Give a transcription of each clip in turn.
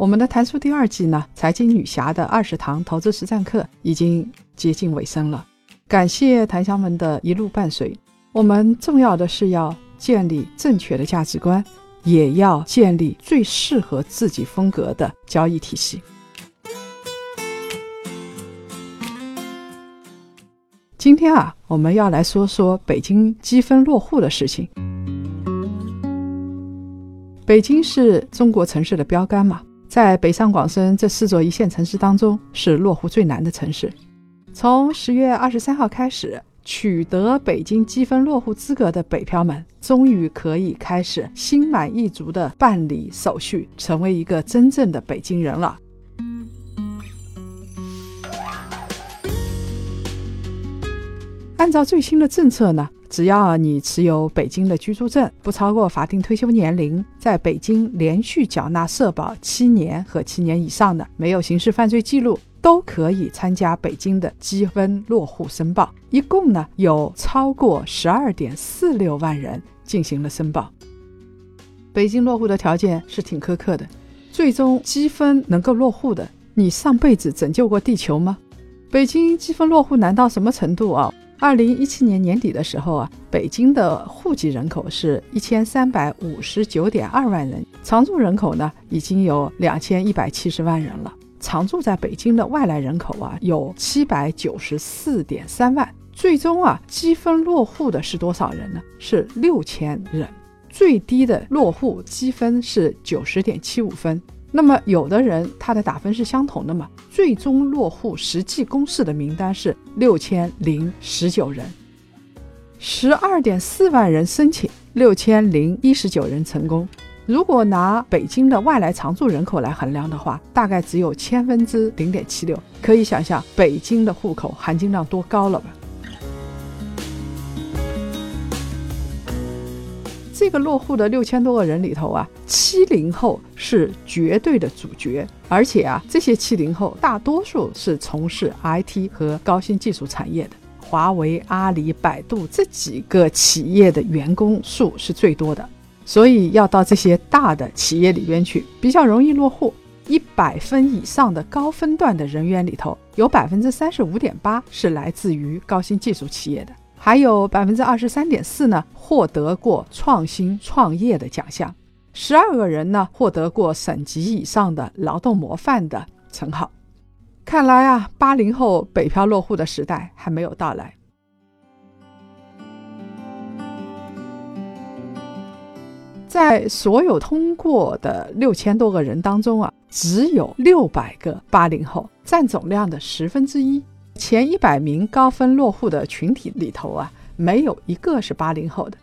我们的谈书第二季呢，财经女侠的二十堂投资实战课已经接近尾声了。感谢檀香们的一路伴随。我们重要的是要建立正确的价值观，也要建立最适合自己风格的交易体系。今天啊，我们要来说说北京积分落户的事情。北京是中国城市的标杆嘛。在北上广深这四座一线城市当中，是落户最难的城市。从十月二十三号开始，取得北京积分落户资格的北漂们，终于可以开始心满意足地办理手续，成为一个真正的北京人了。按照最新的政策呢？只要你持有北京的居住证，不超过法定退休年龄，在北京连续缴纳社保七年和七年以上的，没有刑事犯罪记录，都可以参加北京的积分落户申报。一共呢有超过十二点四六万人进行了申报。北京落户的条件是挺苛刻的，最终积分能够落户的，你上辈子拯救过地球吗？北京积分落户难到什么程度啊？二零一七年年底的时候啊，北京的户籍人口是一千三百五十九点二万人，常住人口呢已经有两千一百七十万人了。常住在北京的外来人口啊有七百九十四点三万。最终啊，积分落户的是多少人呢？是六千人。最低的落户积分是九十点七五分。那么有的人他的打分是相同的嘛？最终落户实际公示的名单是六千零十九人，十二点四万人申请，六千零一十九人成功。如果拿北京的外来常住人口来衡量的话，大概只有千分之零点七六。可以想象北京的户口含金量多高了吧？这个落户的六千多个人里头啊，七零后是绝对的主角，而且啊，这些七零后大多数是从事 IT 和高新技术产业的，华为、阿里、百度这几个企业的员工数是最多的，所以要到这些大的企业里边去，比较容易落户。一百分以上的高分段的人员里头，有百分之三十五点八是来自于高新技术企业的。还有百分之二十三点四呢，获得过创新创业的奖项；十二个人呢，获得过省级以上的劳动模范的称号。看来啊，八零后北漂落户的时代还没有到来。在所有通过的六千多个人当中啊，只有六百个八零后，占总量的十分之一。前一百名高分落户的群体里头啊，没有一个是八零后的；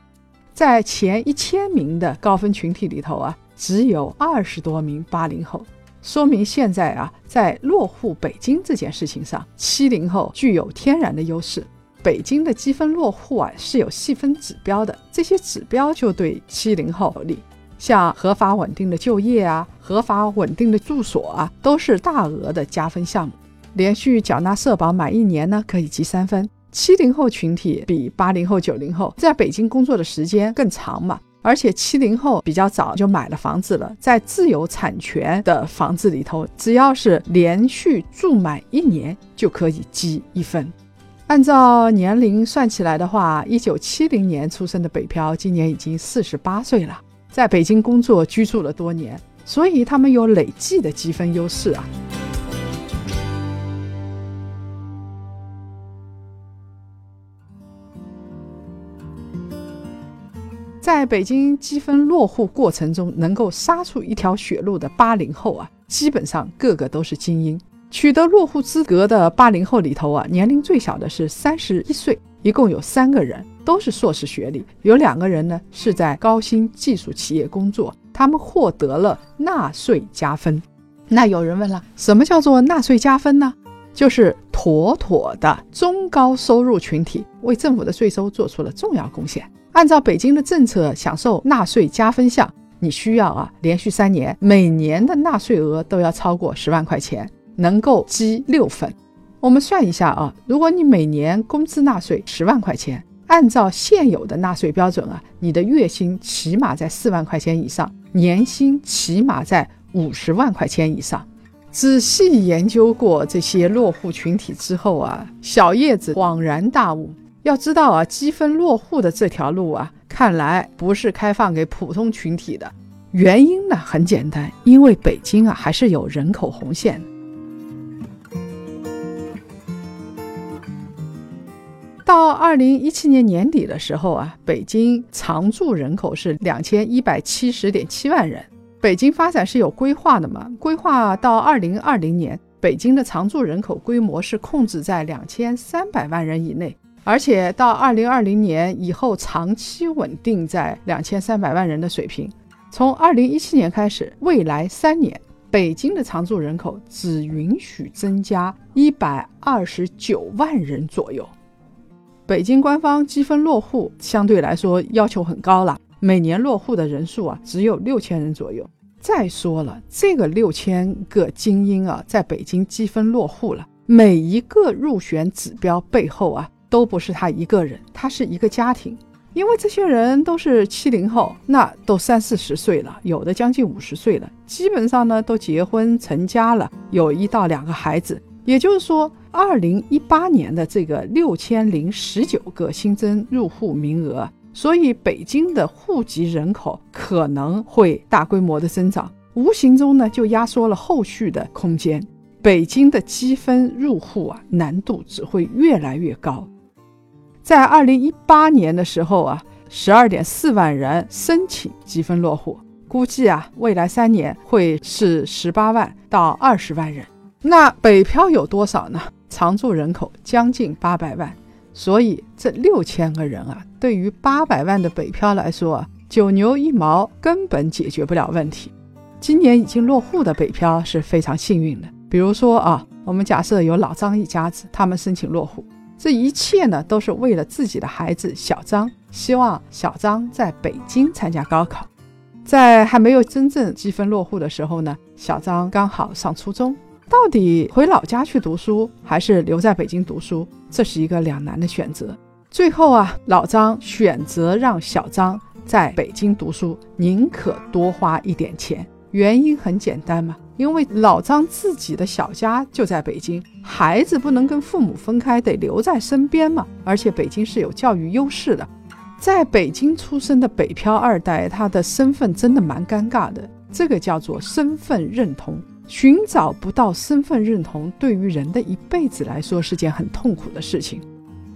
在前一千名的高分群体里头啊，只有二十多名八零后。说明现在啊，在落户北京这件事情上，七零后具有天然的优势。北京的积分落户啊是有细分指标的，这些指标就对七零后有利，像合法稳定的就业啊、合法稳定的住所啊，都是大额的加分项目。连续缴纳社保满一年呢，可以积三分。七零后群体比八零后、九零后在北京工作的时间更长嘛，而且七零后比较早就买了房子了，在自有产权的房子里头，只要是连续住满一年就可以积一分。按照年龄算起来的话，一九七零年出生的北漂今年已经四十八岁了，在北京工作居住了多年，所以他们有累计的积分优势啊。在北京积分落户过程中，能够杀出一条血路的八零后啊，基本上个个都是精英。取得落户资格的八零后里头啊，年龄最小的是三十一岁，一共有三个人，都是硕士学历，有两个人呢是在高新技术企业工作，他们获得了纳税加分。那有人问了，什么叫做纳税加分呢？就是妥妥的中高收入群体为政府的税收做出了重要贡献。按照北京的政策，享受纳税加分项，你需要啊连续三年每年的纳税额都要超过十万块钱，能够积六分。我们算一下啊，如果你每年工资纳税十万块钱，按照现有的纳税标准啊，你的月薪起码在四万块钱以上，年薪起码在五十万块钱以上。仔细研究过这些落户群体之后啊，小叶子恍然大悟。要知道啊，积分落户的这条路啊，看来不是开放给普通群体的。原因呢很简单，因为北京啊还是有人口红线。到二零一七年年底的时候啊，北京常住人口是两千一百七十点七万人。北京发展是有规划的嘛？规划到二零二零年，北京的常住人口规模是控制在两千三百万人以内。而且到二零二零年以后，长期稳定在两千三百万人的水平。从二零一七年开始，未来三年，北京的常住人口只允许增加一百二十九万人左右。北京官方积分落户相对来说要求很高了，每年落户的人数啊只有六千人左右。再说了，这个六千个精英啊，在北京积分落户了，每一个入选指标背后啊。都不是他一个人，他是一个家庭，因为这些人都是七零后，那都三四十岁了，有的将近五十岁了，基本上呢都结婚成家了，有一到两个孩子。也就是说，二零一八年的这个六千零十九个新增入户名额，所以北京的户籍人口可能会大规模的增长，无形中呢就压缩了后续的空间。北京的积分入户啊，难度只会越来越高。在二零一八年的时候啊，十二点四万人申请积分落户，估计啊，未来三年会是十八万到二十万人。那北漂有多少呢？常住人口将近八百万，所以这六千个人啊，对于八百万的北漂来说，九牛一毛根本解决不了问题。今年已经落户的北漂是非常幸运的，比如说啊，我们假设有老张一家子，他们申请落户。这一切呢，都是为了自己的孩子小张，希望小张在北京参加高考。在还没有真正积分落户的时候呢，小张刚好上初中，到底回老家去读书，还是留在北京读书，这是一个两难的选择。最后啊，老张选择让小张在北京读书，宁可多花一点钱。原因很简单嘛。因为老张自己的小家就在北京，孩子不能跟父母分开，得留在身边嘛。而且北京是有教育优势的，在北京出生的北漂二代，他的身份真的蛮尴尬的。这个叫做身份认同，寻找不到身份认同，对于人的一辈子来说是件很痛苦的事情。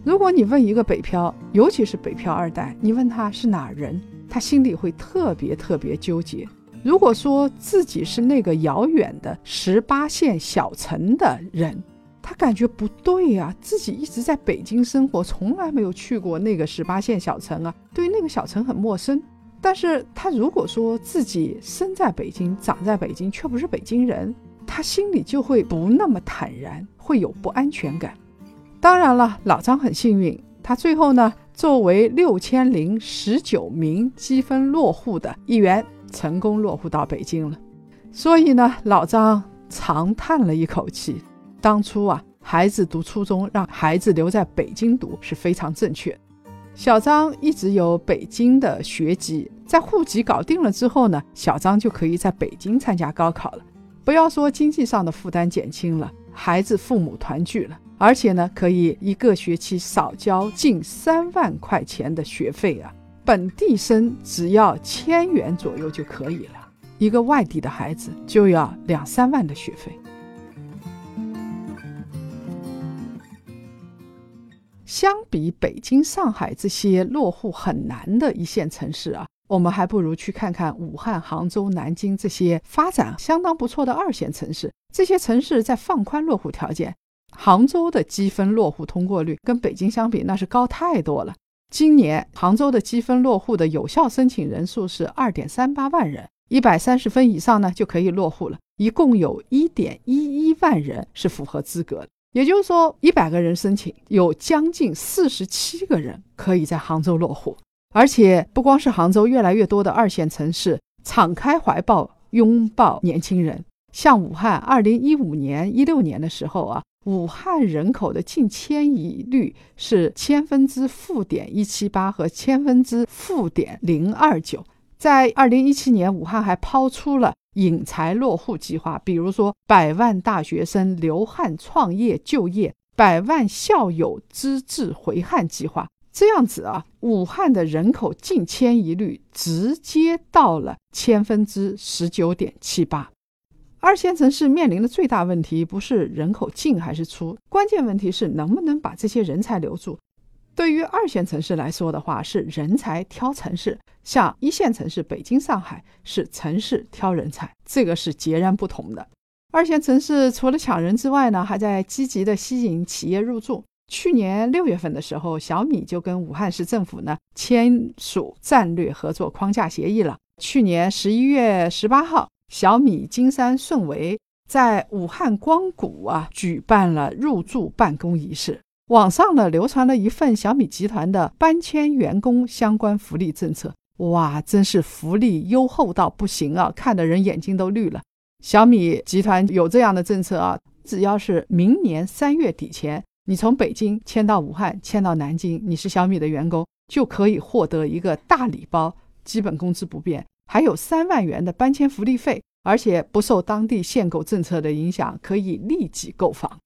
如果你问一个北漂，尤其是北漂二代，你问他是哪人，他心里会特别特别纠结。如果说自己是那个遥远的十八线小城的人，他感觉不对呀，自己一直在北京生活，从来没有去过那个十八线小城啊，对那个小城很陌生。但是他如果说自己生在北京，长在北京，却不是北京人，他心里就会不那么坦然，会有不安全感。当然了，老张很幸运，他最后呢，作为六千零十九名积分落户的一员。成功落户到北京了，所以呢，老张长叹了一口气。当初啊，孩子读初中，让孩子留在北京读是非常正确。小张一直有北京的学籍，在户籍搞定了之后呢，小张就可以在北京参加高考了。不要说经济上的负担减轻了，孩子父母团聚了，而且呢，可以一个学期少交近三万块钱的学费啊。本地生只要千元左右就可以了，一个外地的孩子就要两三万的学费。相比北京、上海这些落户很难的一线城市啊，我们还不如去看看武汉、杭州、南京这些发展相当不错的二线城市。这些城市在放宽落户条件，杭州的积分落户通过率跟北京相比，那是高太多了。今年杭州的积分落户的有效申请人数是二点三八万人，一百三十分以上呢就可以落户了。一共有一点一一万人是符合资格的。也就是说，一百个人申请，有将近四十七个人可以在杭州落户。而且不光是杭州，越来越多的二线城市敞开怀抱拥抱年轻人。像武汉，二零一五年、一六年的时候啊，武汉人口的净迁移率是千分之负点一七八和千分之负点零二九。在二零一七年，武汉还抛出了引才落户计划，比如说百万大学生留汉创业就业、百万校友资质回汉计划。这样子啊，武汉的人口净迁移率直接到了千分之十九点七八。二线城市面临的最大问题不是人口进还是出，关键问题是能不能把这些人才留住。对于二线城市来说的话，是人才挑城市；像一线城市北京、上海是城市挑人才，这个是截然不同的。二线城市除了抢人之外呢，还在积极的吸引企业入驻。去年六月份的时候，小米就跟武汉市政府呢签署战略合作框架协议了。去年十一月十八号，小米金山顺为在武汉光谷啊举办了入驻办公仪式。网上呢流传了一份小米集团的搬迁员工相关福利政策，哇，真是福利优厚到不行啊，看得人眼睛都绿了。小米集团有这样的政策啊，只要是明年三月底前。你从北京迁到武汉，迁到南京，你是小米的员工，就可以获得一个大礼包，基本工资不变，还有三万元的搬迁福利费，而且不受当地限购政策的影响，可以立即购房。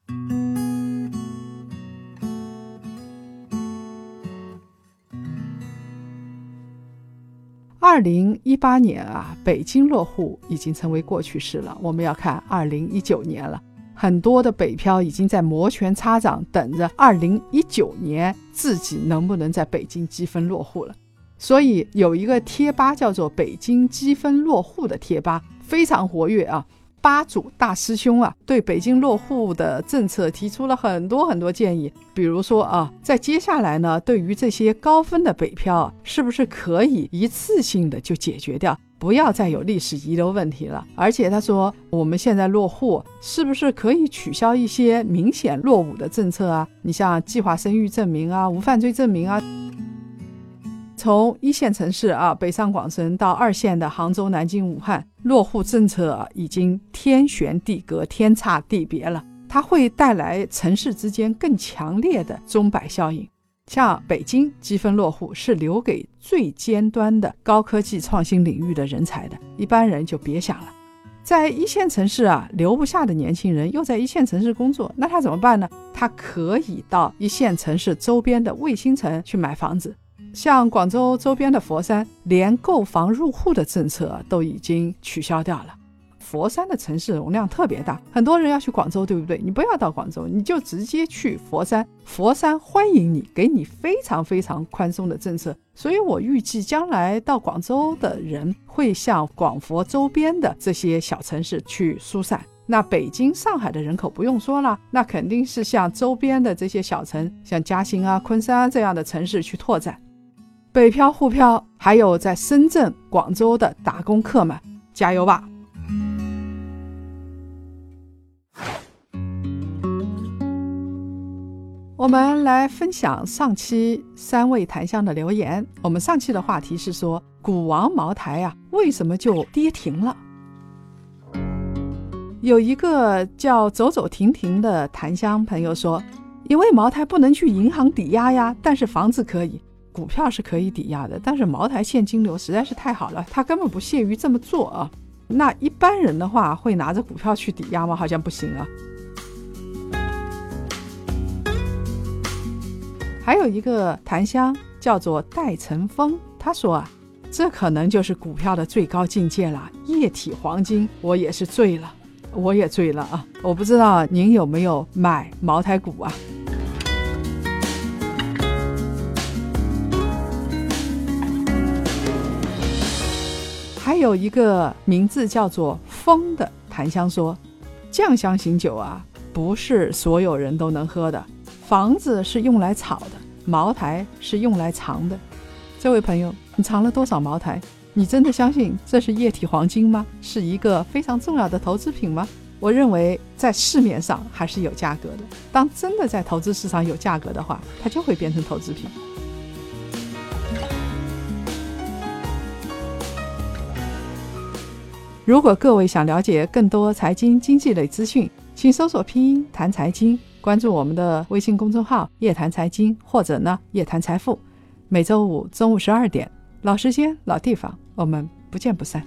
二零一八年啊，北京落户已经成为过去式了，我们要看二零一九年了。很多的北漂已经在摩拳擦掌，等着二零一九年自己能不能在北京积分落户了。所以有一个贴吧叫做“北京积分落户”的贴吧非常活跃啊。吧主大师兄啊，对北京落户的政策提出了很多很多建议，比如说啊，在接下来呢，对于这些高分的北漂，是不是可以一次性的就解决掉？不要再有历史遗留问题了，而且他说，我们现在落户是不是可以取消一些明显落伍的政策啊？你像计划生育证明啊、无犯罪证明啊，从一线城市啊北上广深到二线的杭州、南京、武汉，落户政策已经天旋地隔、天差地别了，它会带来城市之间更强烈的钟摆效应。像北京积分落户是留给最尖端的高科技创新领域的人才的，一般人就别想了。在一线城市啊，留不下的年轻人又在一线城市工作，那他怎么办呢？他可以到一线城市周边的卫星城去买房子。像广州周边的佛山，连购房入户的政策都已经取消掉了。佛山的城市容量特别大，很多人要去广州，对不对？你不要到广州，你就直接去佛山，佛山欢迎你，给你非常非常宽松的政策。所以我预计将来到广州的人会向广佛周边的这些小城市去疏散。那北京、上海的人口不用说了，那肯定是向周边的这些小城，像嘉兴啊、昆山这样的城市去拓展。北漂、沪漂，还有在深圳、广州的打工客们，加油吧！我们来分享上期三位檀香的留言。我们上期的话题是说，股王茅台啊，为什么就跌停了？有一个叫走走停停的檀香朋友说，因为茅台不能去银行抵押呀，但是房子可以，股票是可以抵押的，但是茅台现金流实在是太好了，他根本不屑于这么做啊。那一般人的话，会拿着股票去抵押吗？好像不行啊。还有一个檀香叫做戴成风，他说啊，这可能就是股票的最高境界了，液体黄金，我也是醉了，我也醉了啊！我不知道您有没有买茅台股啊？还有一个名字叫做风的檀香说，酱香型酒啊，不是所有人都能喝的。房子是用来炒的，茅台是用来藏的。这位朋友，你藏了多少茅台？你真的相信这是液体黄金吗？是一个非常重要的投资品吗？我认为在市面上还是有价格的。当真的在投资市场有价格的话，它就会变成投资品。如果各位想了解更多财经经济类资讯，请搜索拼音谈财经，关注我们的微信公众号夜谈财经，或者呢，夜谈财富。每周五中午十二点，老时间，老地方，我们不见不散。